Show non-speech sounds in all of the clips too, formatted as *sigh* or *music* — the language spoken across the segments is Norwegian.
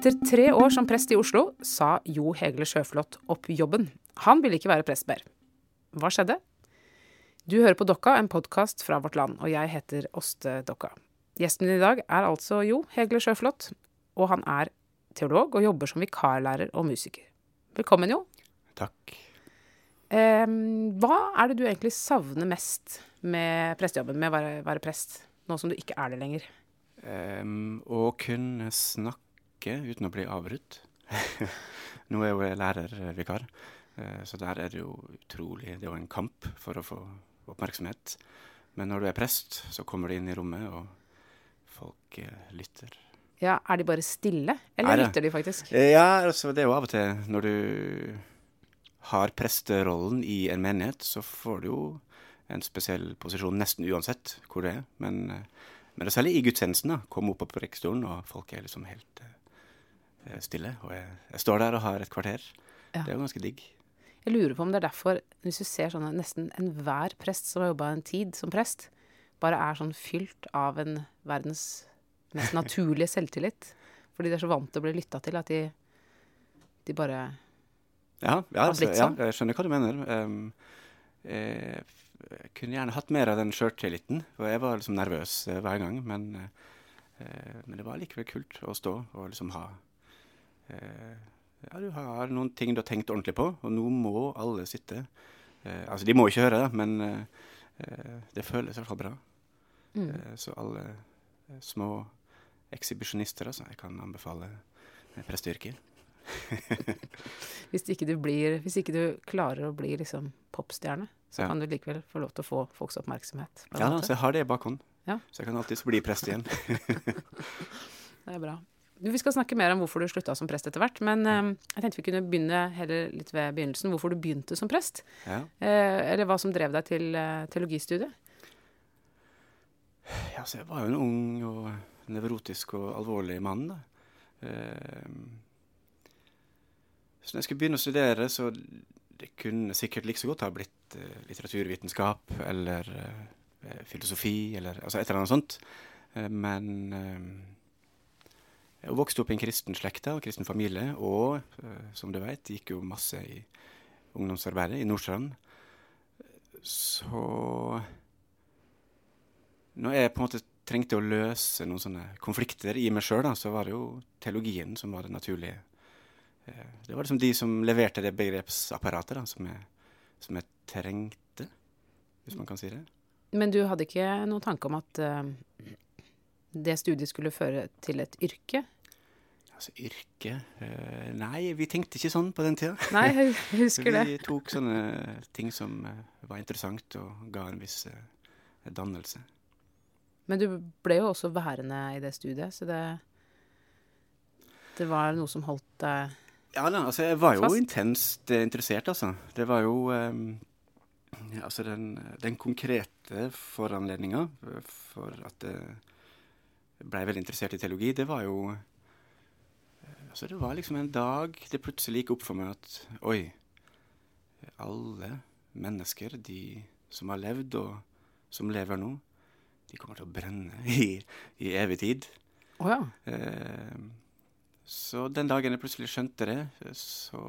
Etter tre år som prest i Oslo sa Jo Hegle Sjøflot opp jobben. Han ville ikke være prest mer. Hva skjedde? Du hører på Dokka, en podkast fra Vårt Land, og jeg heter Åste Dokka. Gjesten min i dag er altså Jo Hegle Sjøflot, og han er teolog og jobber som vikarlærer og musiker. Velkommen, Jo. Takk. Eh, hva er det du egentlig savner mest med prestejobben, med å være, være prest, nå som du ikke er det lenger? Um, å kunne snakke uten å bli avbrutt. *laughs* Nå er jeg lærervikar, uh, så der er det jo utrolig Det er jo en kamp for å få oppmerksomhet. Men når du er prest, så kommer du inn i rommet, og folk uh, lytter. Ja, Er de bare stille, eller Nei, lytter de faktisk? Eh, Ja, altså det er jo av og til når du har presterollen i en menighet, så får du jo en spesiell posisjon nesten uansett hvor det er. Men, eh, men det er særlig i gudstjenesten. Kom opp på prekestolen, og folk er liksom helt eh, stille. Og jeg, jeg står der og har et kvarter. Ja. Det er jo ganske digg. Jeg lurer på om det er derfor, hvis du ser sånne nesten enhver prest som har jobba en tid som prest, bare er sånn fylt av en verdens mest naturlige *laughs* selvtillit. Fordi de er så vant til å bli lytta til at de, de bare Ja, ja, Har blitt sånn. ja sånn? jeg skjønner hva du mener. Um, eh, jeg kunne gjerne hatt mer av den sjøltilliten, for jeg var liksom nervøs eh, hver gang. Men, uh, men det var likevel kult å stå og liksom ha eh, Ja, du har noen ting du har tenkt ordentlig på, og nå må alle sitte. Eh, altså, de må ikke høre, det, men eh, eh, det føles i hvert fall bra. mm. Eh, så alle eh, små ekshibisjonister, altså, jeg kan anbefale eh, presteyrket. *laughs* hvis, ikke du blir, hvis ikke du klarer å bli liksom popstjerne, så Ja. kan du likevel få lov til å få folks oppmerksomhet. Ja, da, så jeg har det i bakhånd. Ja. Så jeg kan alltids bli prest igjen. *laughs* Det er bra. Vi skal snakke mer om hvorfor du slutta som prest etter hvert, men eh, jeg tenkte vi kunne begynne heller litt ved begynnelsen. Hvorfor du begynte som prest? Ja. Eh, eller hva som drev deg til eh, teologistudiet? ja, så jeg var jo en ung og nevrotisk og alvorlig mann, da. Ehm, så når jeg skulle begynne å studere, så det kunne sikkert like så godt ha blitt eh, litteraturvitenskap eller eh, filosofi eller altså et eller annet sånt. Eh, men eh, jeg vokste opp i en kristen slekt og kristen familie, og eh, som du vet, gikk jo masse i ungdomsarbeidet i Nordstrand. Så når jeg på en måte trengte å løse noen sånne konflikter i meg sjøl, så var det jo teologien som var det naturlige. Eh, Det var liksom de som leverte det begrepsapparatet da, som, jeg, som jeg trengte, hvis man kan si det. Men du hadde ikke noen tanke om at eh, det studiet skulle føre til et yrke? Altså yrke eh, Nei, vi tenkte ikke sånn på den tida. *laughs* Nei, jeg husker det. Vi tok sånne ting som eh, var interessant og ga en viss eh, dannelse. Men du ble jo også værende i det studiet, så det Det var noe som holdt deg Ja da, altså jeg var jo Fast. intenst interessert, altså. Det var jo um, altså den, den konkrete foranledninga for at jeg blei veldig interessert i teologi, det var jo eh, Altså det var liksom en dag det plutselig gikk opp for meg at oi, alle mennesker, de som har levd og som lever nå, de kommer til å brenne *laughs* i, i evig tid. Oh, ja. Eh, så den dagen jeg plutselig skjønte det, så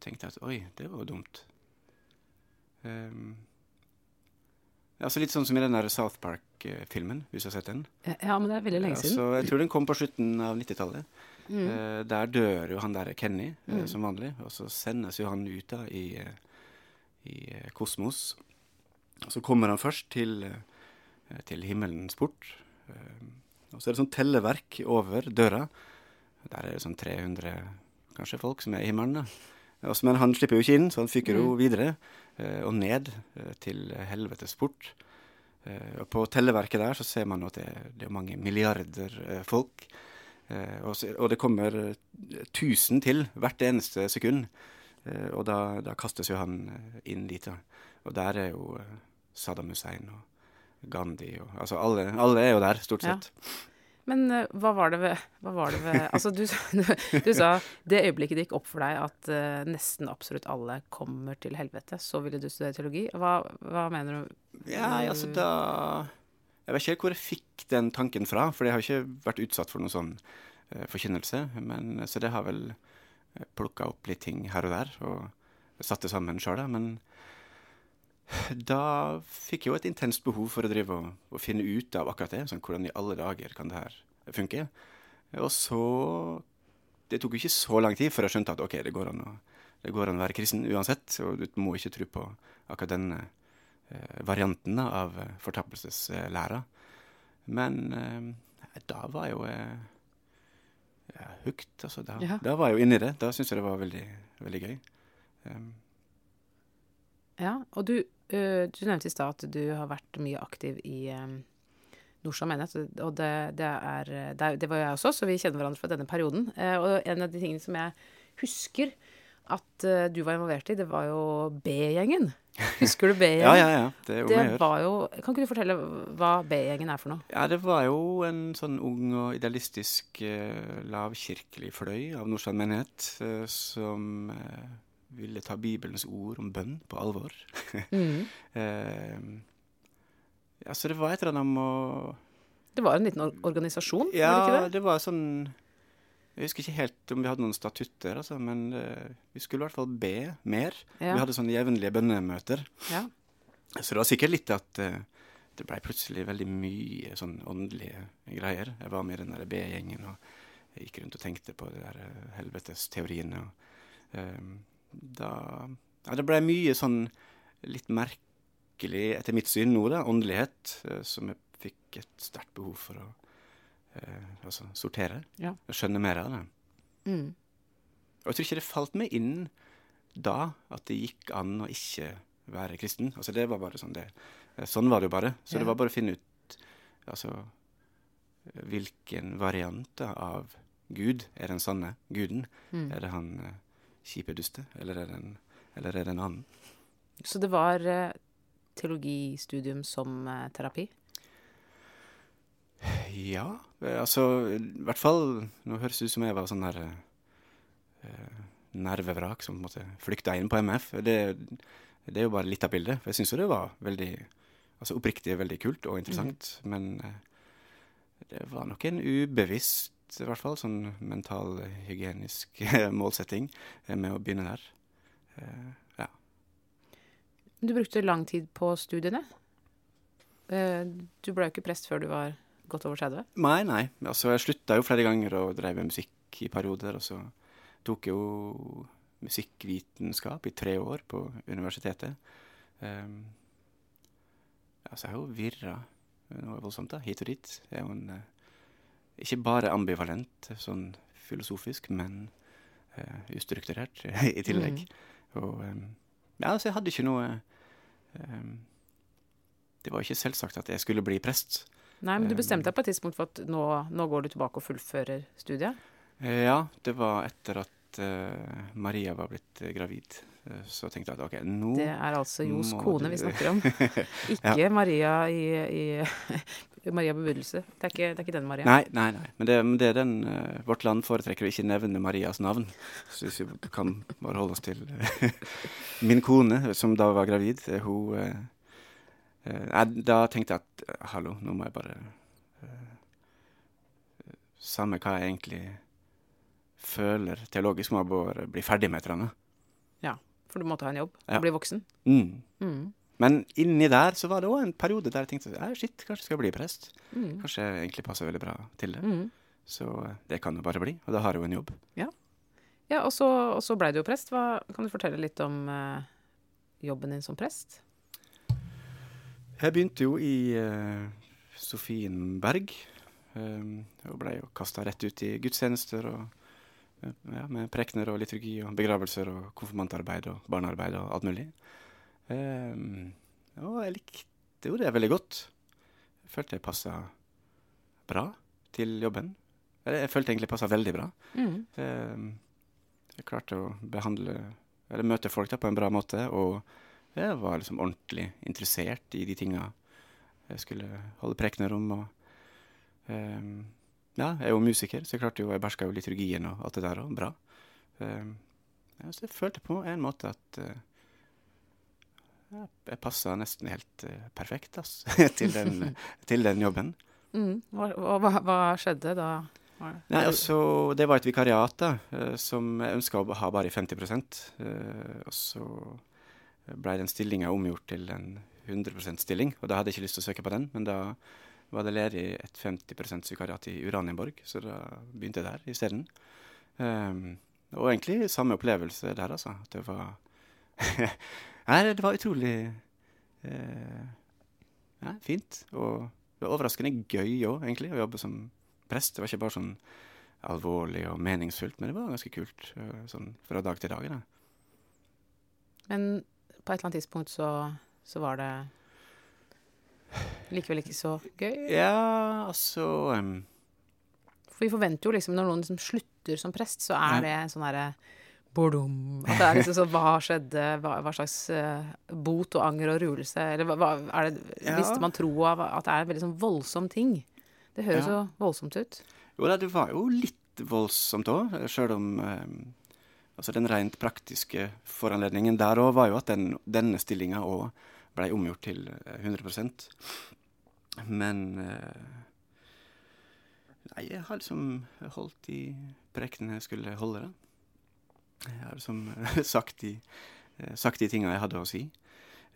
tenkte jeg at oi, det var jo dumt. Um, altså litt sånn som i den der South Park-filmen, hvis du har sett den. Ja, men det er veldig lenge siden. Altså, jeg tror den kom på slutten av 90-tallet. Mm. Eh, der dør jo han der Kenny, eh, Mm. som vanlig, og så sendes jo han ut da i, i eh, kosmos. Og så kommer han først til, til himmelens port. Og så er det sånn telleverk over døra. Der er det sånn 300 kanskje folk som er i himmelen. da. Men han slipper jo ikke inn, så han fyker jo Mm. videre og ned eh, til helvetes port. Eh, og på telleverket der så ser man at det, det er mange milliarder eh, folk. Eh, og, så, og det kommer eh, 1000 til hvert eneste sekund. Eh, og da, da kastes jo han eh, inn dit. Og der er jo eh, Saddam Hussein og Gandhi og Altså alle, alle er jo der, stort Ja. Men uh, hva var det ved, var det ved Altså, du, *laughs* du sa det øyeblikket det gikk opp for deg at uh, nesten absolutt alle kommer til helvete, så ville du studere teologi. Hva, hva mener du? Ja, altså da Jeg vet ikke helt hvor jeg fikk den tanken fra, for jeg har ikke vært utsatt for noen sånn uh, forkynnelse. Men, så det har vel plukka opp litt ting her og der, og satt det sammen sjøl, Men da fikk jeg jo et intenst behov for å drive og, og finne ut av akkurat det. Sånn, hvordan i alle dager kan det her funke? Og så Det tok jo ikke så lang tid før jeg skjønte at ok, det går an å, det går an å være kristen uansett, og du må ikke tro på akkurat denne eh, varianten av fortappelseslæra. fortapelseslæra. Men eh, da var jeg jo eh, ja, hooked, altså. Da, ja. da, var jeg jo inni det. Da syntes jeg det var veldig, veldig gøy. Um, ja, og du, du nevnte i stad at du har vært mye aktiv i um, Norsa menighet, og det, det, er, det, det, var jeg også, så vi kjenner hverandre fra denne perioden. Uh, og en av de tingene som jeg husker at du var involvert i, det var jo B-gjengen. Husker du *laughs* B-gjengen? ja, ja, ja. Det, det var jo Kan ikke du fortelle hva B-gjengen er for noe? Ja, det var jo en sånn ung og idealistisk uh, lavkirkelig fløy av Nordstrand menighet uh, som uh, ville ta Bibelens ord om bønn på alvor. *laughs* mm. ja, så det var et eller annet om å Det var en liten organisasjon? Ja, var det, ikke det? det var sånn jeg husker ikke helt om vi hadde noen statutter, altså, men eh, vi skulle i hvert fall be mer. Ja. Vi hadde sånne jevnlige bønnemøter. Ja. Så det var sikkert litt at eh, det blei plutselig veldig mye sånn åndelige greier. Jeg var med i den der B-gjengen og jeg gikk rundt og tenkte på de der uh, helvetesteoriene. Og, da Ja, det ble mye sånn litt merkelig, etter mitt syn nå, da, åndelighet, som jeg fikk et sterkt behov for å eh, altså sortere. Ja. Skjønne mer av det. Mm. Og jeg tror ikke det falt meg inn da at det gikk an å ikke være kristen. Altså det var bare sånn det eh, Sånn var det jo bare. Så ja. det var bare å finne ut altså hvilken variant av Gud er den sanne guden. Mm. Er det han uh, kjipe duste, eller er, det en, eller er det en annen? Så det var uh, teologistudium som uh, terapi? Ja, eh, altså i hvert fall Nå høres det ut som jeg var sånn der eh, nervevrak som på en flykta inn på MF. Det, det, er jo bare litt av bildet. For jeg syns jo det var veldig altså oppriktig veldig kult og interessant. Mm. Men eh, det var nok en ubevisst, i hvert fall sånn mental hygienisk målsetting eh, med å begynne der. Eh, ja. Du brukte lang tid på studiene. Eh, du ble jo ikke prest før du var godt over 30? Nei, nei. Altså, jeg slutta jo flere ganger og drev med musikk i perioder. Og så tok jeg jo musikkvitenskap i tre år på universitetet. Um, altså, jeg har jo virra noe voldsomt, da. Hit og dit. Jeg er jo en uh, ikke bare ambivalent sånn filosofisk, men uh, ustrukturert *laughs* i tillegg. Mm. Og um, ja, altså, jeg hadde ikke noe um, Det var ikke selvsagt at jeg skulle bli prest. Nei, men du bestemte deg på et tidspunkt for at nå, nå går du tilbake og fullfører studiet? Ja, det var etter at uh, Maria var blitt gravid. Så tenkte jeg at ok, nå Det er altså Jos kone du... vi snakker om. *laughs* ikke ja. Maria i, i Maria bebudelse. Det, det, er ikke den Maria. Nei, nei, nei. Men det, det er den Vårt Land foretrekker å ikke nevne Marias navn. Så hvis vi kan bare holde oss til *laughs* min kone, som da var gravid. Hun Eh, da tenkte jeg at eh, hallo, nå må jeg bare uh, Samme hva jeg egentlig føler teologisk, må jeg bare bli ferdig med et eller annet. Ja, for du måtte ha en jobb ja. bli voksen? Mm. Mm. Men inni der så var det òg en periode der jeg tenkte ja, shit, kanskje jeg skal bli prest. Mm. Kanskje jeg egentlig passer veldig bra til det. Mm. Så det kan jo bare bli. Og da har jeg jo en jobb. Ja, ja og så, så blei du jo prest. Hva, kan du fortelle litt om uh, jobben din som prest? Jeg begynte jo i uh, Sofienberg. Um, og ble jo kasta rett ut i gudstjenester og, ja, med prekener og liturgi og begravelser og konfirmantarbeid og barnearbeid og alt mulig. Og jeg likte jo det veldig godt. Jeg følte jeg passa bra til jobben. Jeg følte egentlig passa veldig bra. Mm. Um, jeg klarte å behandle eller møte folk da på en bra måte. og jeg var liksom ordentlig interessert i de tinga jeg skulle holde prekener om. Og, um, ja, jeg er jo musiker, så jeg klarte jo, jeg berska jo liturgien og alt det der òg bra. Um, ja, så jeg følte på en måte at uh, jeg passa nesten helt uh, perfekt ass, *laughs* til, den, til, den, jobben. Mm. Hva, hva, hva, skjedde da? Det- Nei, altså, Det var et vikariat da, eh, som jeg ønska å ha bare i 50 uh, Og så ble den stillinga omgjort til en 100% stilling. Og da hadde jeg ikke lyst til å søke på den, men da var det ledig et 50% vikariat i Uranienborg, så da begynte jeg der isteden. Um, og egentlig samme opplevelse der, altså. At det var *laughs* Nei, det var utrolig eh, ja, fint. Og det var overraskende gøy òg, egentlig, å jobbe som prest. Det var ikke bare sånn alvorlig og meningsfullt, men det var ganske kult eh, sånn fra dag til dag. Da. Men på et eller annet tidspunkt så, så var det likevel ikke så gøy. Ja, altså um, For vi forventer jo liksom når noen liksom slutter som prest, så er Ja. det sånn derre Bordom. At det er liksom sånn Hva skjedde? Hva, hva slags uh, bot og anger og ruelse? Eller hva, er det Ja. Visste man tro av at det er en veldig sånn voldsom ting? Det høres Ja. jo voldsomt ut. Jo da, det var jo litt voldsomt òg, sjøl om em, Altså den rent praktiske foranledningen der òg var jo at den, denne stillinga òg blei omgjort til eh, 100% Men eh, Nei, jeg har liksom holdt de prekenene jeg skulle holde, da. Jeg har liksom *laughs* sagt de, eh, sagt de tinga jeg hadde å si.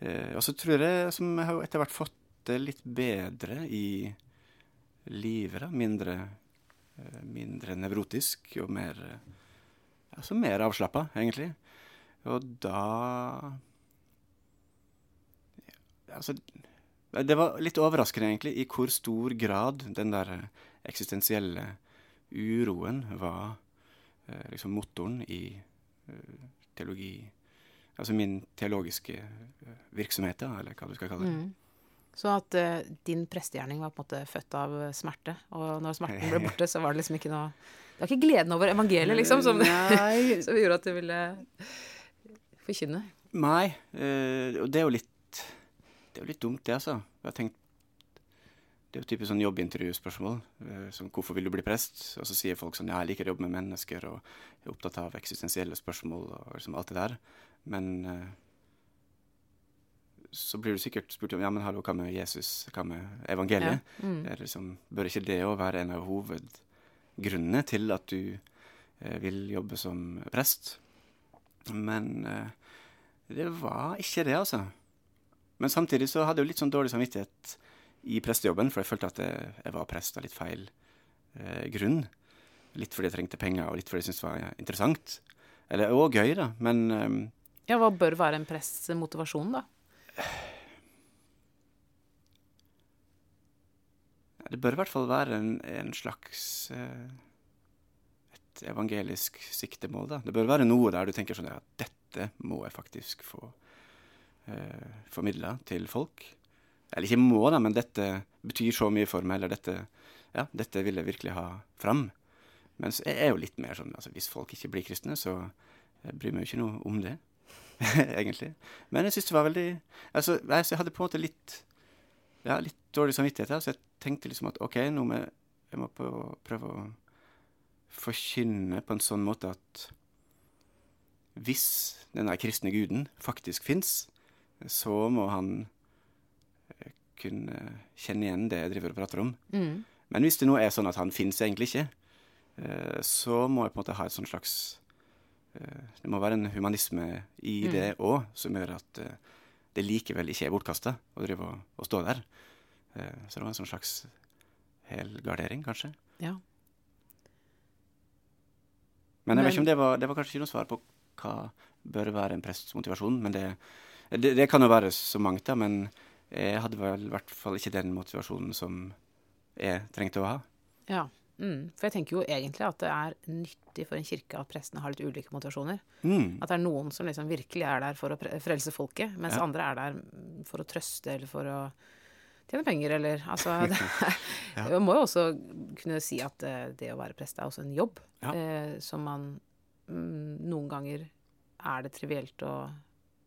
Eh, og så tror jeg som jeg har etter hvert fått det litt bedre i livet. Mindre, mindre nevrotisk og mer Altså mer avslappa, egentlig. Og da Altså Det var litt overraskende, egentlig, i hvor stor grad den der eksistensielle uroen var liksom motoren i teologi Altså min teologiske eh, virksomhet, da, eller hva du skal kalle det. Mm. Så at uh, din prestegjerning var på en måte født av eh, smerte, og når smerten ble *laughs* borte, så var det liksom ikke noe Det var ikke gleden over evangeliet, liksom, som, *laughs* som gjorde at du ville forkynne. Nei, eh, og det er jo litt Det er jo litt dumt, det, altså. Jeg har tenkt Det er jo typisk sånn jobbintervjuspørsmål. som 'Hvorfor vil du bli prest?' Og så sier folk sånn 'Ja, jeg liker å jobbe med mennesker og er opptatt av eksistensielle spørsmål' og liksom alt det der. Men eh, så blir du sikkert spurt om 'Ja, men hallo, hva med Jesus? Hva med evangeliet?' Ja. Mm. Det liksom, bør ikke det òg være en av hovedgrunnene til at du eh, vil jobbe som prest? Men eh, det var ikke det, altså. Men samtidig så hadde jeg jo litt sånn dårlig samvittighet i prestejobben, for jeg følte at jeg, jeg var prest av litt feil eh, grunn. Litt fordi jeg trengte penger, og litt fordi jeg syntes det var interessant. Eller òg gøy, da, men um, Ja, hva bør være en prests motivasjon, da? det bør i hvert fall være en, en slags eh, Et evangelisk siktemål, da. Det bør være noe der du tenker sånn at dette må jeg faktisk få eh, formidla til folk. Eller ikke må, da, men dette betyr så mye for meg, eller dette, ja, dette vil jeg virkelig ha fram. Mens jeg er jo litt mer sånn altså Hvis folk ikke blir kristne, så jeg bryr meg jo ikke noe om det, *laughs* egentlig. Men jeg syns det var veldig Altså, jeg, hadde på en måte litt ja, litt dårlig samvittighet så jeg tenkte liksom at OK, nå må jeg, jeg må prøve å forkynne på en sånn måte at hvis denne kristne guden faktisk fins, så må han kunne kjenne igjen det jeg driver og prater om. Mm. Men hvis det nå er sånn at han fins egentlig ikke, eh, så må jeg på en måte ha et sånn slags eh, Det må være en humanisme i Mm. det òg, som gjør at eh, det likevel ikke er bortkasta å drive og, og stå der. Eh, Så det var en sånn slags helgardering, kanskje. Ja. Men jeg vet ikke om det var, det var kanskje ikke noe svar på hva bør være en prests motivasjon. Men det, det, det kan jo være så mangt, da. Men jeg hadde vel i hvert fall ikke den motivasjonen som jeg trengte å ha. ja. Mm. For jeg tenker jo egentlig at det er nyttig for en kirke at prestene har litt ulike motivasjoner. Mm. At det er noen som liksom virkelig er der for å frelse folket, mens Ja. andre er der for å trøste eller for å tjene penger, eller altså *laughs* det, Ja. Man må jo også kunne si at eh, det å være prest er også en jobb, Ja. eh, som man mm, Noen ganger er det trivielt, og,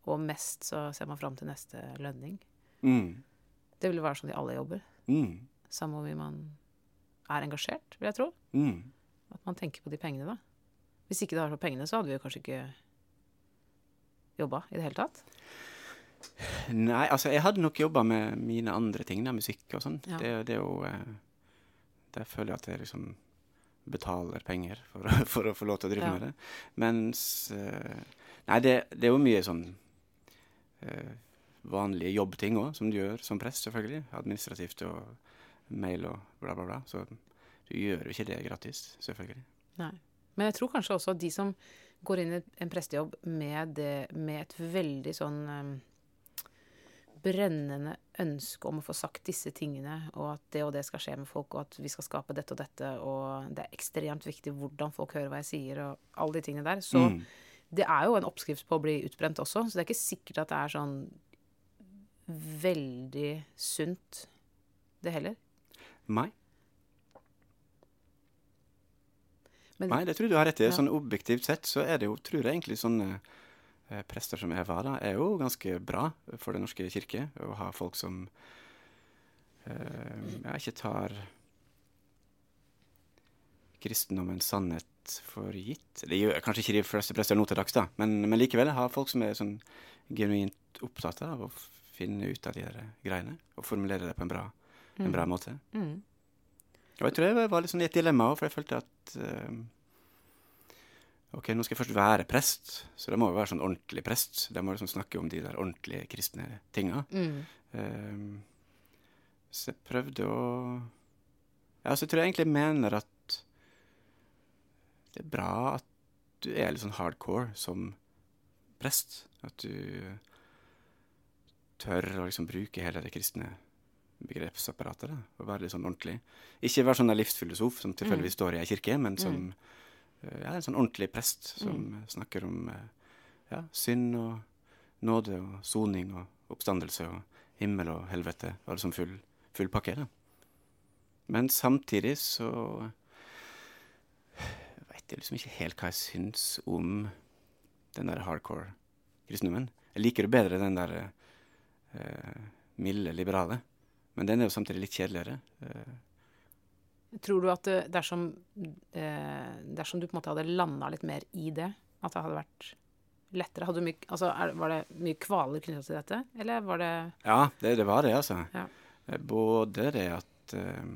og mest så ser man fram til neste lønning. Mm. Det vil være sånn i alle jobber. Mm. Samme om man er engasjert, vil jeg tro. Mm. At man tenker på de pengene, da. Hvis ikke det var for pengene, så hadde vi jo kanskje ikke jobba i det hele tatt. Nei, altså jeg hadde nok jobba med mine andre ting, da, musikk og sånn. Ja. Det, det er jo eh, Der føler jeg at jeg liksom betaler penger for, *laughs* for å få lov til å drive Ja. med det. Mens eh, Nei, det, det er jo mye sånn eh, vanlige jobbting òg, som du gjør som prest, selvfølgelig. Administrativt og mail og bla, bla, bla. Så du gjør jo ikke det gratis, selvfølgelig. Nei. Men jeg tror kanskje også at de som går inn i en prestejobb med, det, med et veldig sånn um, brennende ønske om å få sagt disse tingene, og at det og det skal skje med folk, og at vi skal skape dette og dette, og det er ekstremt viktig hvordan folk hører hva jeg sier, og alle de tingene der. Så Mm. det er jo en oppskrift på å bli utbrent også, så det er ikke sikkert at det er sånn veldig sunt, det heller. Nei. Men, Nei, det tror jeg du har rett i. Ja. Sånn objektivt sett så er det jo, tror jeg egentlig sånne eh, prester som Eva da, er jo ganske bra for Den norske kirke. Å ha folk som eh, ikke tar kristendommens sannhet for gitt. Det gjør kanskje ikke de fleste prester nå til dags, da, men, men likevel ha folk som er sånn genuint opptatt av å finne ut av de der greiene, og formulere det på en bra, en bra måte. mm, Og jeg tror jeg var litt sånn i et dilemma òg, for jeg følte at uh, Ok, nå skal jeg først være prest, så da må jeg være sånn ordentlig prest. Da må jeg liksom snakke om de der ordentlige kristne tinga. mm, Uh, så jeg prøvde å Ja, så tror jeg egentlig mener at det er bra at du er litt sånn hardcore som prest. At du tør å liksom bruke hele det kristne begrepsapparatet. Da, og være litt sånn ordentlig. Ikke være sånn en livsfilosof som tilfeldigvis står i ei kirke, men som eh, ja, en sånn ordentlig prest som snakker om eh, ja, synd og nåde og soning og oppstandelse og himmel og helvete. Og liksom full, full pakke. Da. Men samtidig så veit jeg liksom ikke helt hva jeg syns om den der hardcore kristendommen. Jeg liker det bedre den der eh, milde, liberale. Men den er jo samtidig litt kjedeligere. Eh, Tror du at det, dersom, eh, dersom du på en måte hadde landa litt mer i det, at det hadde vært lettere? Hadde du mye, altså, var det mye kvaler knytta til dette, eller var det ja, det, det var det, altså. Ja. Eh, Både det at eh,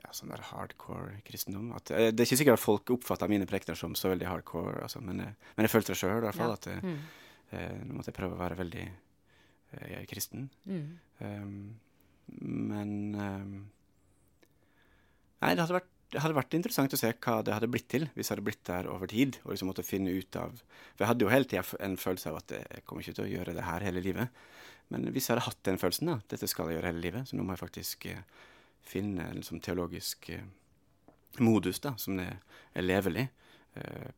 Ja, sånn der hardcore kristendom at, eh, Det er ikke sikkert at folk oppfatta mine prekener som så veldig hardcore, altså, men, men jeg følte det sjøl, i hvert fall. Ja. At eh, mm, eh, nå måtte jeg prøve å være veldig eh, kristen. mm, Um, men um, Nei, det hadde, vært, det hadde vært interessant å se hva det hadde blitt til hvis jeg hadde blitt der over tid. og liksom måtte finne ut av For jeg hadde jo hele tida en følelse av at jeg kommer ikke til å gjøre det her hele livet. Men hvis jeg hadde hatt den følelsen, da, dette skal jeg gjøre hele livet, så nå må jeg faktisk eh, finne en liksom, teologisk eh, modus da, som er, er levelig. Eh,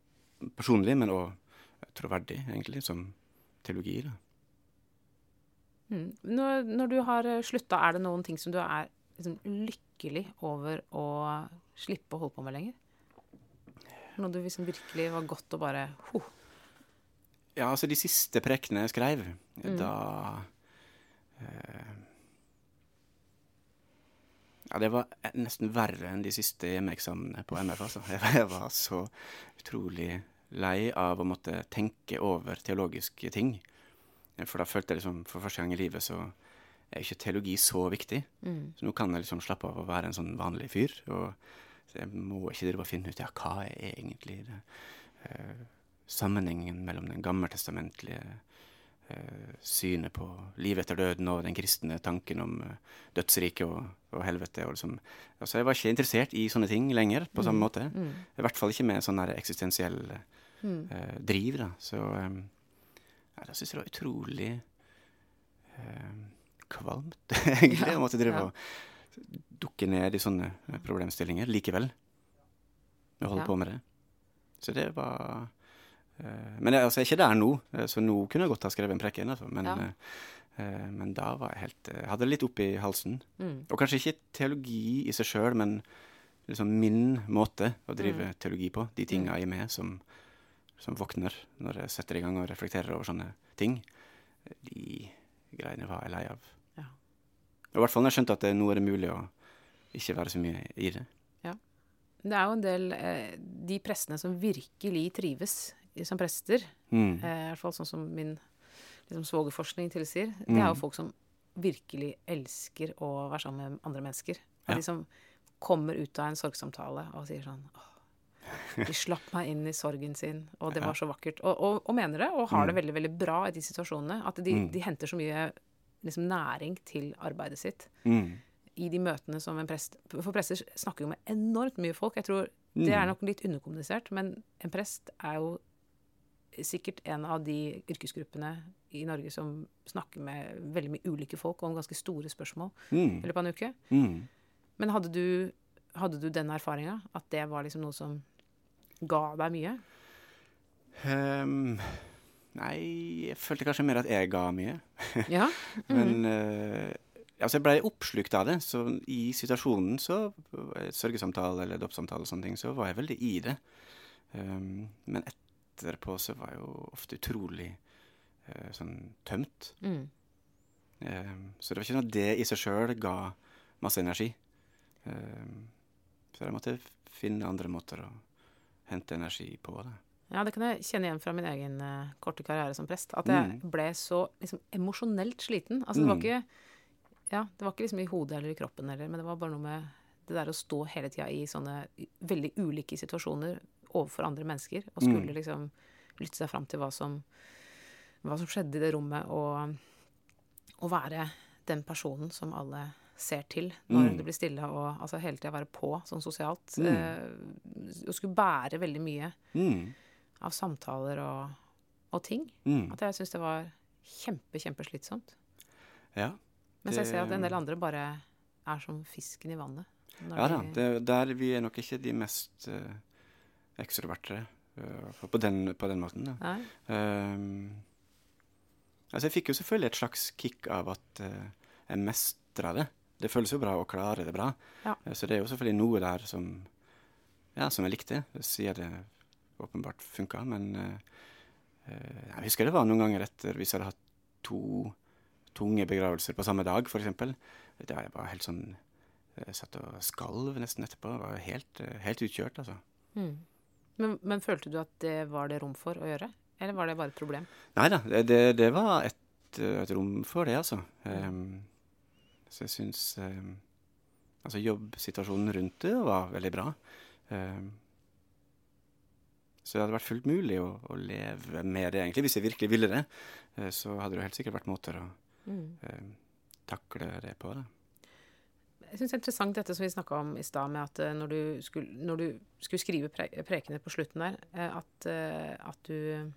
personlig, men òg troverdig, egentlig, som teologi. da. mm. Når, når du har slutta, er det noen ting som du er liksom, lykkelig over å slippe å holde på med lenger? Noe du liksom virkelig var godt å bare ho. Ja, altså de siste prekkene jeg skrev, Mm. da eh, Ja, det var nesten verre enn de siste hjemmeeksamene på MF, altså. *laughs* Jeg var så utrolig lei av å måtte tenke over teologiske ting. For da følte jeg liksom, for første gang i livet så er ikke teologi så viktig. Mm. Så nå kan jeg liksom slappe av å være en sånn vanlig fyr. Og så jeg må ikke drive og finne ut ja, hva er egentlig det, uh, sammenhengen mellom den gammeltestamentlige eh, synet på livet etter døden og den kristne tanken om eh, dødsriket og, og helvete. Og liksom. altså, jeg var ikke interessert i sånne ting lenger på samme måte. Mm. I hvert fall ikke med sånn eksistensiell Mm. eh, driv. da. Så eh, ja, da syns jeg det var utrolig eh, kvalmt, *laughs* egentlig. Å måtte drive ja. og dukke ned i sånne eh, problemstillinger likevel. Å holde Ja. på med det. Så det var eh, Men jeg, altså, jeg er ikke der nå, eh, så nå kunne jeg godt ha skrevet en prekken Altså, men, Ja. eh, eh, men da var jeg helt eh, Jeg hadde det litt oppi halsen. Mm. Og kanskje ikke teologi i seg sjøl, men liksom min måte å drive teologi på. De tinga i meg som, som våkner når jeg setter i gang og reflekterer over sånne ting. De greiene var jeg lei av. Ja. Og I hvert fall når jeg skjønte at det, nå er det mulig å ikke være så mye i det. Det er jo en del eh, De prestene som virkelig trives som prester, Mm. eh, i hvert fall sånn som min liksom, svogerforskning tilsier, det Mm. er jo folk som virkelig elsker å være sammen med andre mennesker. Ja. de som kommer ut av en sorgsamtale og sier sånn Åh, de *laughs* slapp meg inn i sorgen sin, og det var så vakkert. Og, og, og mener det, og har det veldig veldig bra i de situasjonene. At de, de henter så mye liksom, næring til arbeidet sitt Mm. i de møtene som en prest For prester snakker jo med enormt mye folk. Jeg tror Det er nok litt underkommunisert, men en prest er jo sikkert en av de yrkesgruppene i Norge som snakker med veldig mye ulike folk om ganske store spørsmål Mm. i løpet av en uke. Mm. Men hadde du, hadde du den erfaringa? At det var liksom noe som ga deg mye? Um, nei, jeg følte kanskje mer at jeg ga mye. *laughs* Ja. Men uh, altså jeg ble oppslukt av det. Så i situasjonen, så eh, sørgesamtale eller dåpssamtale og sånne ting, så var jeg veldig i det. Um, men etterpå så var jeg jo ofte utrolig eh, sånn tømt. Mm. Eh, så det var ikke noe det i seg sjøl ga masse energi. Eh, så jeg måtte finne andre måter å hente energi på. Da. Ja, det kan jeg kjenne igjen fra min egen eh, korte karriere som prest. At jeg Mm. ble så liksom, emosjonelt sliten. Altså, det var Mm. ikke Ja, det var ikke liksom i hodet eller i kroppen heller, men det var bare noe med det der å stå hele tida i sånne veldig ulike situasjoner overfor andre mennesker, og skulle Mm. liksom lytte seg fram til hva som, hva som skjedde i det rommet, og, og være den personen som alle ser til når Mm. det blir stille, og altså hele tida være på sånn sosialt. Mm. Eh, og skulle bære veldig mye Mm. av samtaler og, og ting. Mm. At jeg syns det var kjempe, kjempeslitsomt. Ja. Mens jeg ser at en del andre bare er som fisken i vannet. Ja da, det, der vi er nok ikke de mest uh, ekstroverte uh, på, den, på den måten. Nei? Ehm, altså jeg fikk jo selvfølgelig et slags kick av at uh, jeg mestra det. Det føles jo bra å klare det bra. Ja. Uh, så det er jo selvfølgelig noe der som, ja, som jeg likte, siden det åpenbart funka. Men eh, eh, jeg husker det var noen ganger etter hvis jeg hadde hatt to tunge begravelser på samme dag, f.eks. Da jeg var helt sånn jeg satt og skalv nesten etterpå. Var helt, eh, helt utkjørt, altså. Mm. Men, men følte du at det var det rom for å gjøre? Eller var det bare et problem? Nei da, det, det, det var et, et rom for det, altså. Um, så jeg syns um, Altså, jobbsituasjonen rundt det var veldig bra. Um, så det hadde vært fullt mulig å, å leve med det, egentlig. Hvis jeg virkelig ville det, eh, så hadde det helt sikkert vært måter å Mm. takle det på. Da. Jeg syns det er interessant dette som vi snakka om i stad, med at eh, når du skulle, når du skulle skrive pre prekener på slutten der, eh, at, eh, at du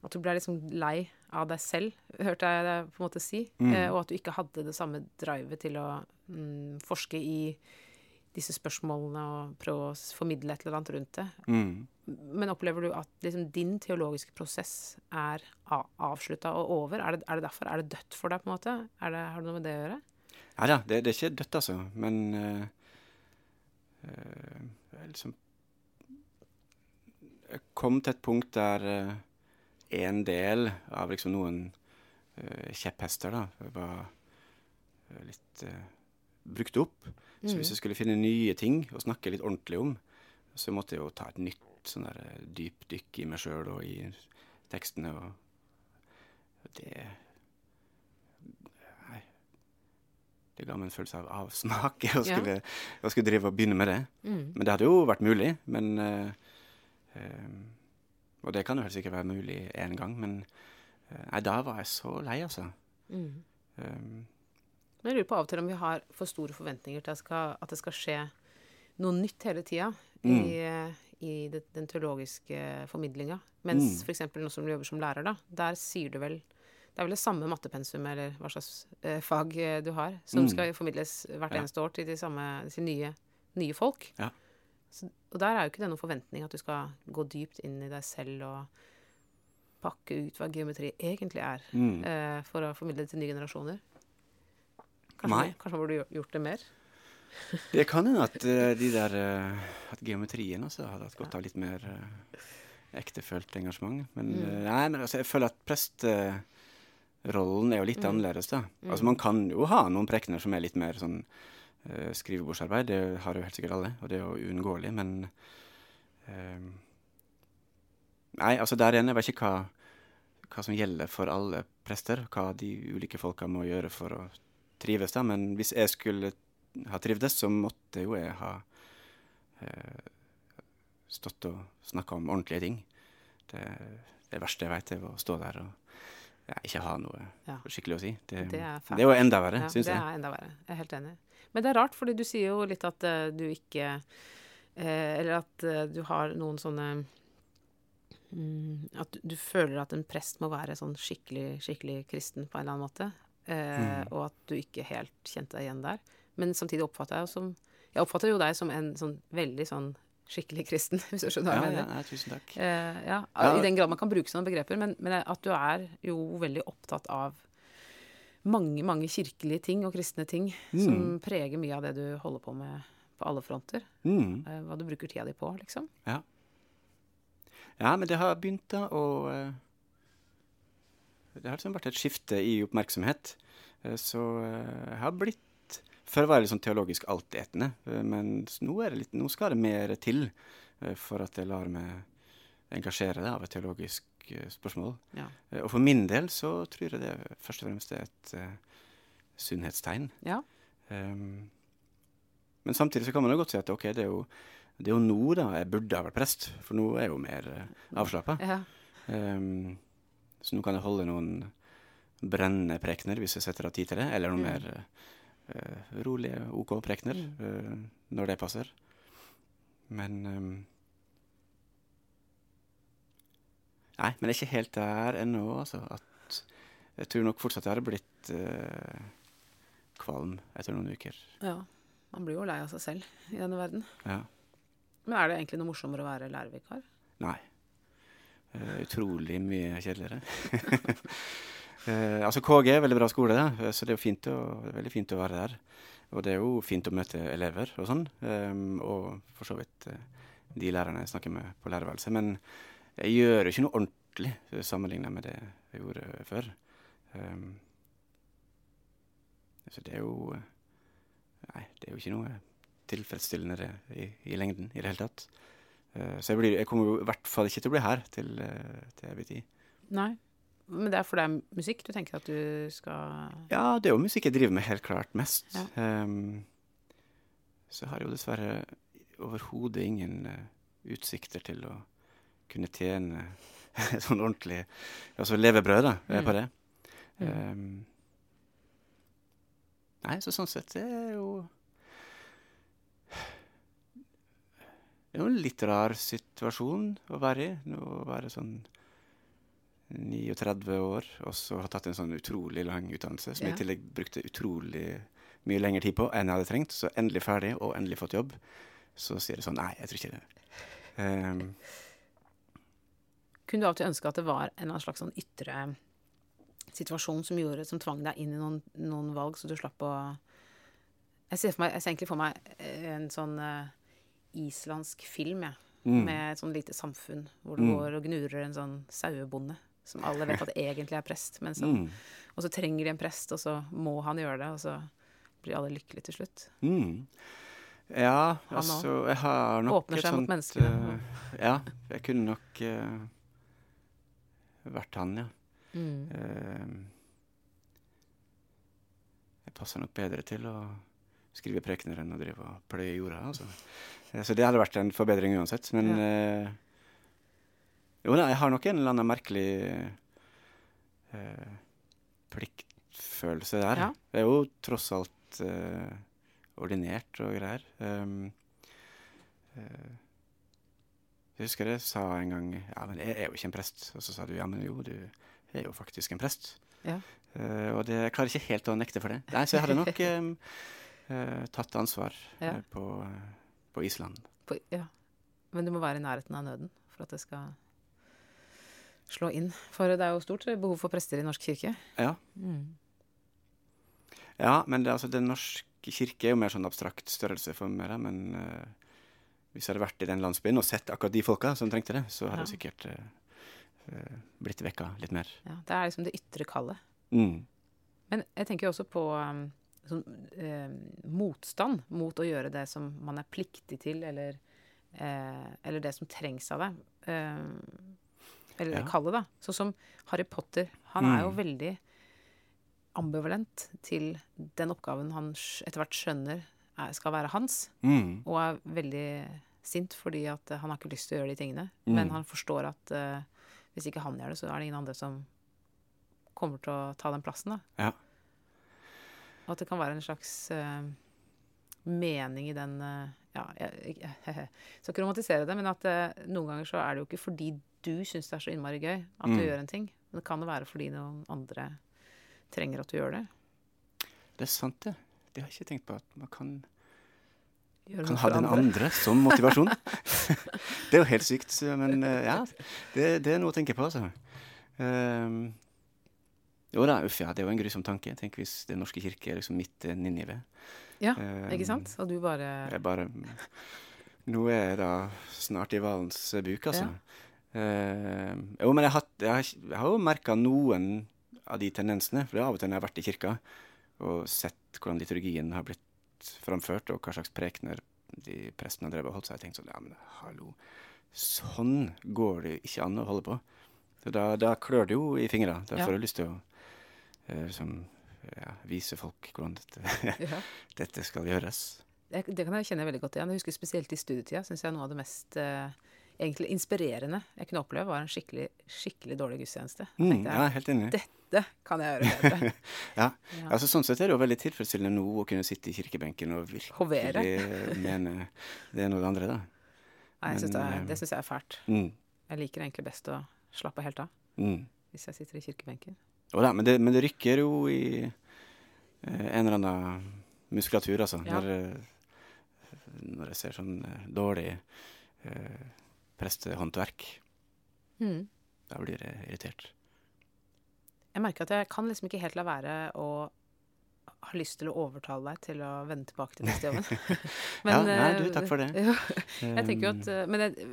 at du ble liksom lei av deg selv, hørte jeg deg på en måte si. Mm. Og at du ikke hadde det samme drivet til å mm, forske i disse spørsmålene og prøve å formidle et eller annet rundt det. Mm. Men opplever du at liksom, din teologiske prosess er avslutta og over? Er det, er det derfor? Er det dødt for deg, på en måte? Det, har det noe med det å gjøre? Nei da, det, det er ikke dødt, altså. Men uh, liksom Jeg kom til et punkt der uh, en del av liksom noen uh, kjepphester da, var litt brukt opp. Så hvis jeg skulle finne nye ting å snakke litt ordentlig om, så måtte jeg jo ta et nytt sånn der dypdykk i meg sjøl og i tekstene. Og det Nei. Det ga meg en følelse av avsmak *laughs* å skulle, ja. skulle drive og begynne med det. Mm. Men det hadde jo vært mulig. Men uh, Og det kan jo helt sikkert være mulig én gang, men uh, Nei, da var jeg så lei, altså. Mm. Um, Men jeg lurer på av og til om vi har for store forventninger til at, skal, at det skal skje noe nytt hele tida i, Mm. i det, den teologiske formidlinga. Mens Mm. f.eks. nå som du jobber som lærer, da, der sier du vel Det er vel det samme mattepensum, eller hva slags eh, fag eh, du har, som Mm. skal formidles hvert Ja. eneste år til de samme, til nye, nye folk. Ja. Så, og der er jo ikke det noen forventning at du skal gå dypt inn i deg selv og pakke ut hva geometri egentlig er, mm. eh, for å formidle det til nye generasjoner. Kanskje, Nei. kanskje man burde gjort- det mer? *laughs* Det kan hende at eh, de der eh, At geometrien også hadde hatt godt av litt mer ektefølt engasjement. Men Mm. nei, men altså, jeg føler at presterollen er jo litt Mm. annerledes, da. Mm. Altså Man kan jo ha noen prekener som er litt mer sånn uh, skrivebordsarbeid. Det har jo helt sikkert alle, og det er jo uunngåelig, men uh, Nei, altså der igjen, jeg vet ikke hva, hva som gjelder for alle prester. Hva de ulike folka må gjøre for å trives, da. Men hvis jeg skulle ha trivdes, så måtte jo jeg ha uh, stått og snakka om ordentlige ting. Det, det verste jeg veit, er å stå der og ikke ha noe Ja. skikkelig å si. Det, Det er det er jo enda verre, Ja, syns det er enda verre. Jeg er helt enig. Men det er rart, fordi du sier jo litt at uh, du ikke uh, Eller at uh, du har noen sånne um, At du, du føler at en prest må være sånn skikkelig, skikkelig kristen på en eller annen måte. Mm. Og at du ikke helt kjente deg igjen der. Men samtidig oppfatter jeg jo som Jeg oppfatter jo deg som en sånn veldig sånn skikkelig kristen, *laughs* hvis du skjønner hva jeg mener. ja, tusen takk. Eh, ja, Ja. I den grad man kan bruke sånne begreper. Men, men at du er jo veldig opptatt av mange, mange kirkelige ting og kristne ting som Mm. preger mye av det du holder på med på alle fronter. Mm. Eh, hva du bruker tida di på, liksom. Ja. ja, men det har begynt da å eh, Det har liksom vært et skifte i oppmerksomhet. Eh, Så eh, jeg har blitt Før var jeg litt sånn teologisk altetende, eh, men nå, er det litt, nå skal det mer til eh, for at jeg lar meg engasjere det av et teologisk eh, spørsmål. Ja. Og for min del så tror jeg det først og fremst er et uh, sunnhetstegn. ja. Um, men samtidig så kan man jo godt si at ok, det er jo, det er jo nå da jeg burde ha vært prest, for nå er jeg jo mer uh, avslappa. ja. Um, så nå kan jeg holde noen brennende prekener hvis jeg setter av tid til det, eller noen Mm. mer uh, rolige, OK prekener Mm. uh, når det passer. Men um, Nei, men jeg er ikke helt der ennå, altså. At jeg tror nok fortsatt jeg hadde blitt uh, kvalm etter noen uker. ja. Man blir jo lei av seg selv i denne verden. Ja. Men er det egentlig noe morsommere å være lærervikar? Nei. Uh, utrolig mye kjedeligere. *laughs* Eh, altså KG er veldig bra skole, eh, så det er jo fint å, veldig fint å være der. Og det er jo fint å møte elever og sånn, ehm, og for så vidt eh, de lærerne jeg snakker med på lærerværelset. Men jeg gjør jo ikke noe ordentlig sammenlignet med det jeg gjorde før. Ehm, så det er jo Nei, det er jo ikke noe tilfredsstillende det i, i lengden i det hele tatt. Eh, så jeg, blir, jeg kommer jo i hvert fall ikke til å bli her til, eh, til evig tid. Nei. Men det er for det er musikk du tenker at du skal Ja, det er jo musikk jeg driver med helt klart mest. Ja. Um, så jeg har jo dessverre overhodet ingen uh, utsikter til å kunne tjene *laughs* sånn ordentlig Altså levebrød, da, Mm. på det. Ehm, nei, så sånn sett det er jo Det er jo en litt rar situasjon å være i. Å være sånn 39 år og så har tatt en sånn utrolig lang utdannelse, som jeg i tillegg brukte utrolig mye lengre tid på enn jeg hadde trengt. Så endelig ferdig, og endelig fått jobb. Så sier det sånn Nei, jeg tror ikke det. Um, Kunne du av og til ønske at det var en slags sånn ytre situasjon som, gjorde, som tvang deg inn i noen, noen valg, så du slapp å Jeg ser, for meg, jeg ser egentlig for meg eh, en sånn uh, islandsk film, jeg. mm, Med et sånn lite samfunn hvor det Mm. går og gnurer en sånn sauebonde. Som alle vet at egentlig er prest. Men som, mm, Og så trenger de en prest, og så må han gjøre det, og så blir alle lykkelige til slutt. mm. Ja, Han altså Jeg har nok Åpner seg mot mennesker. menneskene. eh, ja, jeg kunne nok uh, vært han, ja. Mm. Uh, jeg passer nok bedre til å skrive prekener enn å drive og pløye jorda. Altså. Så det hadde vært en forbedring uansett. Men eh, jo da, jeg har nok en eller annen merkelig eh, pliktfølelse der. Ja. Det er jo tross alt eh, ordinert og greier. Um, eh, jeg husker jeg sa en gang Ja, men jeg er jo ikke en prest. Og så sa du ja, men jo, du er jo faktisk en prest. Ja. Eh, og det, jeg klarer ikke helt å nekte for det. Nei, Så jeg hadde nok *laughs* eh, eh, tatt ansvar Ja. på, på Island. På, ja. Men du må være i nærheten av nøden for at det skal slå inn. For det er jo stort behov for prester i Norsk kirke. Ja, Mm. ja men det, altså, Den norske kirke er jo mer sånn abstrakt størrelse for meg. da, Men uh, hvis jeg hadde vært i den landsbyen og sett akkurat de folka som trengte det, så hadde Ja. jeg sikkert eh, blitt vekka litt mer. Ja, det er liksom det ytre kallet. Mm. Men jeg tenker jo også på um, sånn, eh, motstand mot å gjøre det som man er pliktig til, eller, eh, eller det som trengs av deg. Eh, eller Ja. det da. Sånn som Harry Potter. Han er jo Mm. veldig ambivalent til den oppgaven han etter hvert skjønner er, skal være hans, Mm. og er veldig sint fordi at han har ikke lyst til å gjøre de tingene. Mm. Men han forstår at uh, hvis ikke han gjør det, så er det ingen andre som kommer til å ta den plassen. da. Ja. Og at det kan være en slags uh, mening i den uh, Ja, jeg, jeg, *laughs* jeg skal ikke romantisere det, men at noen ganger så er det jo ikke fordi du syns det er så innmari gøy at du Mm. gjør en ting. Men det kan jo være fordi noen andre trenger at du gjør det. Det er sant, det. Det har jeg ikke tenkt på. At man kan, kan ha den andre. andre som motivasjon. *laughs* det er jo helt sykt. Men eh, ja, det, det er noe å tenke på, altså. Um, jo da, uff ja, det er jo en grusom tanke. Tenk hvis Den norske kirke er liksom midt i Ninive. Ja, um, ikke sant? Og du bare Jeg bare Nå er jeg da snart i hvalens buk, altså. Eh, jo, men jeg, har, hatt- jeg, har, jeg har jo merka noen av de tendensene. For det er av og til når jeg har vært i kirka og sett hvordan liturgien har blitt framført, og hva slags prekener de prestene har drevet og holdt, så har jeg tenkt sånn Ja, men hallo. Sånn går det jo ikke an å holde på. Så da, da klør det jo i fingra. Da Ja. får jeg lyst til å eh, liksom, ja, vise folk hvordan dette, *laughs* ja. *laughs* dette skal gjøres. Det, det kan jeg kjenne veldig godt igjen. Jeg husker Spesielt i studietida syns jeg noe av det mest eh, egentlig inspirerende jeg kunne oppleve, var en skikkelig, skikkelig dårlig gudstjeneste. Mm, jeg, ja, helt enig. Dette kan jeg gjøre bedre. *laughs* Ja. Ja. Altså, sånn sett er det jo veldig tilfredsstillende nå å kunne sitte i kirkebenken og virkelig Hovere. *laughs* mene det ene og det andre, da. Nei, jeg synes det, Men, er, eh, det syns jeg er fælt. Mm, Jeg liker egentlig best å slappe helt av mm. hvis jeg sitter i kirkebenken. Da, men, det, men det rykker jo i eh, en eller annen muskulatur, altså. Ja. Når, eh, når jeg ser sånn eh, dårlig eh, prestehåndverk. Mm. Da blir jeg irritert. Jeg merker at jeg kan liksom ikke helt la være å ha lyst til å overtale deg til å vende tilbake til prestejobben. *laughs* *laughs* Ja, nei, eh, du, takk for det. *laughs* jeg tenker jo Um, at eh, Men jeg,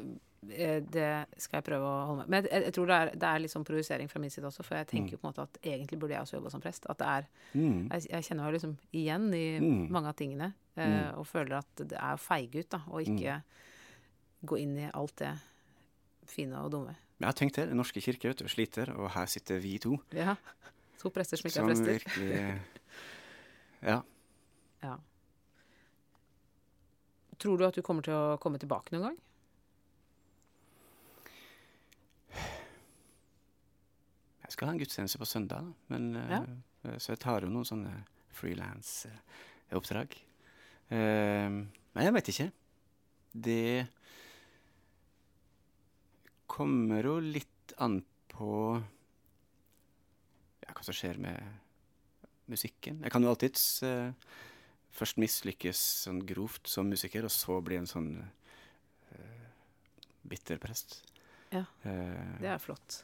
eh, det skal jeg prøve å holde med. Men jeg, jeg tror det er, det er litt sånn provosering fra min side også, for jeg tenker jo på en måte at egentlig burde jeg også jobba som prest. At det er mm, Jeg, jeg kjenner meg liksom igjen i Mm. mange av tingene, eh, Mm. og føler at det er feighet, da, og ikke gå inn i alt det fine og dumme. Jeg har tenkt det. Den norske kirke vet du, sliter, og her sitter vi to. Ja. To prester som ikke er prester. virkelig Ja. *laughs* Ja. Tror du at du kommer til å komme tilbake noen gang? Jeg skal ha en gudstjeneste på søndag, da. men eh, Ja. eh, Så jeg tar jo noen sånne frilansoppdrag. Uh, men jeg veit ikke. Det kommer jo litt an på ja, hva som skjer med musikken. Jeg kan jo alltids uh, først mislykkes sånn grovt som musiker, og så bli en sånn uh, bitter prest. Ja, Uh, Det er flott.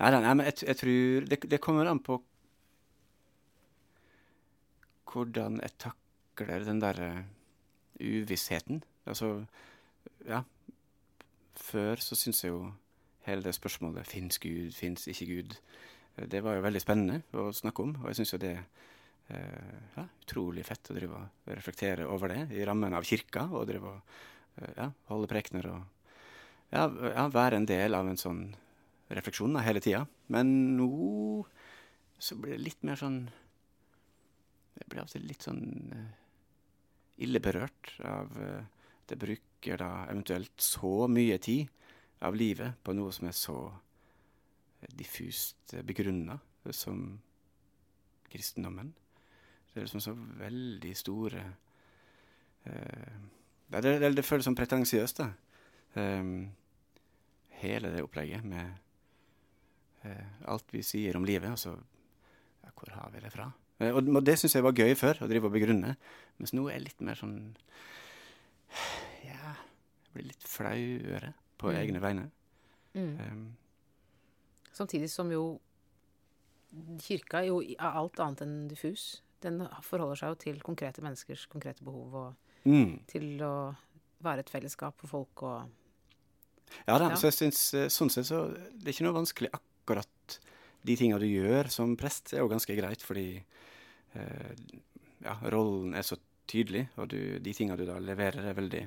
Nei, nei, nei men jeg, jeg tror det, det kommer an på hvordan jeg takler den derre uvissheten. Altså, ja Før så syns jeg jo hele det spørsmålet Fins Gud, fins ikke Gud? eh, Det var jo veldig spennende å snakke om, og jeg syns jo det eh, ja, utrolig fett å drive og reflektere over det i rammen av kirka, og drive og eh, ja, holde prekener og ja, ja, være en del av en sånn refleksjon hele tida. Men nå så blir det litt mer sånn Jeg blir av og til litt sånn ille berørt av det Det bruker da eventuelt så mye tid av livet på noe som er så diffust begrunna som kristendommen. Det er liksom så veldig store eh, det, det, det føles som pretensiøst, da. Um, hele det opplegget med eh, alt vi sier om livet. Altså, ja, hvor har vi det fra? Eh, og, og det syns jeg var gøy før, å drive og begrunne. Mens nå er jeg litt mer sånn blir litt flauere på Mm. egne vegne. Mm. Um, Samtidig som jo kirka jo er alt annet enn diffus. Den forholder seg jo til konkrete menneskers konkrete behov, og mm. til å være et fellesskap for folk og Ja da, Ja. så jeg syns eh, sånn sett så det er ikke noe vanskelig akkurat de tinga du gjør som prest, er jo ganske greit, fordi eh, ja, rollen er så tydelig, og du, de tinga du da leverer, er veldig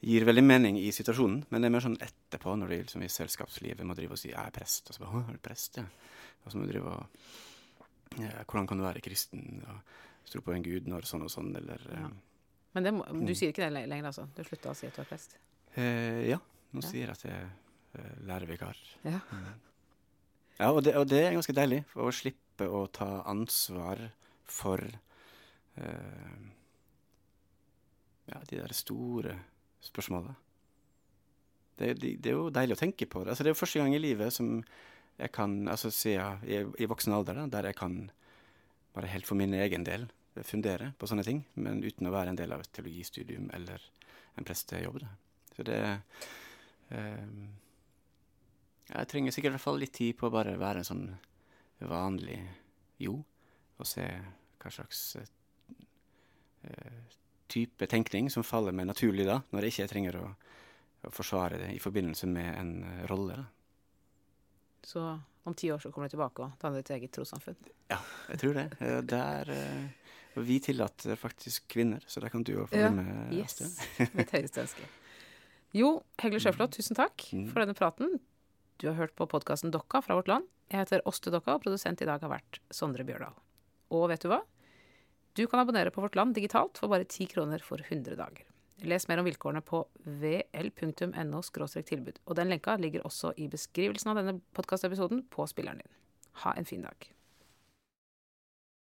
gir veldig mening i situasjonen, men det er mer sånn etterpå, når de liksom i selskapslivet må drive og si 'jeg er prest', og så bare 'å, er du prest', ja. Og så må du drive og ja, 'Hvordan kan du være kristen?' og 'Tro på en gud når sånn og sånn', eller Ja. eh, Men det må, du sier ikke det lenger, altså? Du slutta å si at du er prest? Eh, ja, nå Ja. sier jeg at jeg er eh, lærervikar. Ja. Ja, og det, og det er ganske deilig, å slippe å ta ansvar for eh, ja, de der store spørsmåla. Det, det, det er jo deilig å tenke på det. Altså, det er jo første gang i livet som jeg kan, altså siden i, i voksen alder, da, der jeg kan bare helt for min egen del fundere på sånne ting, men uten å være en del av et teologistudium eller en prestejobb. Da. Så det eh, Jeg trenger sikkert i hvert fall litt tid på å bare være en sånn vanlig jo, og se hva slags eh, type tenkning som faller meg naturlig da, når jeg ikke trenger å, å forsvare det i forbindelse med en eh, rolle. Da. Så om ti år så kommer du tilbake og danner ditt eget trossamfunn? Ja, jeg tror det. Eh, Der eh, vi tillater faktisk kvinner, så der kan du jo få Ja, med. Yes. *laughs* Mitt høyeste ønske. Jo, Hegle Sjøflot, tusen takk Mm. for denne praten. Du har hørt på podkasten Dokka fra Vårt Land. Jeg heter Åste Dokka, og produsent i dag har vært Sondre Bjørdal. Og vet du hva? Du kan abonnere på Vårt Land digitalt for bare 10 kroner for 100 dager. Les mer om vilkårene på vl.no tilbud. Og den lenka ligger også i beskrivelsen av denne podkastepisoden på spilleren din. Ha en fin dag.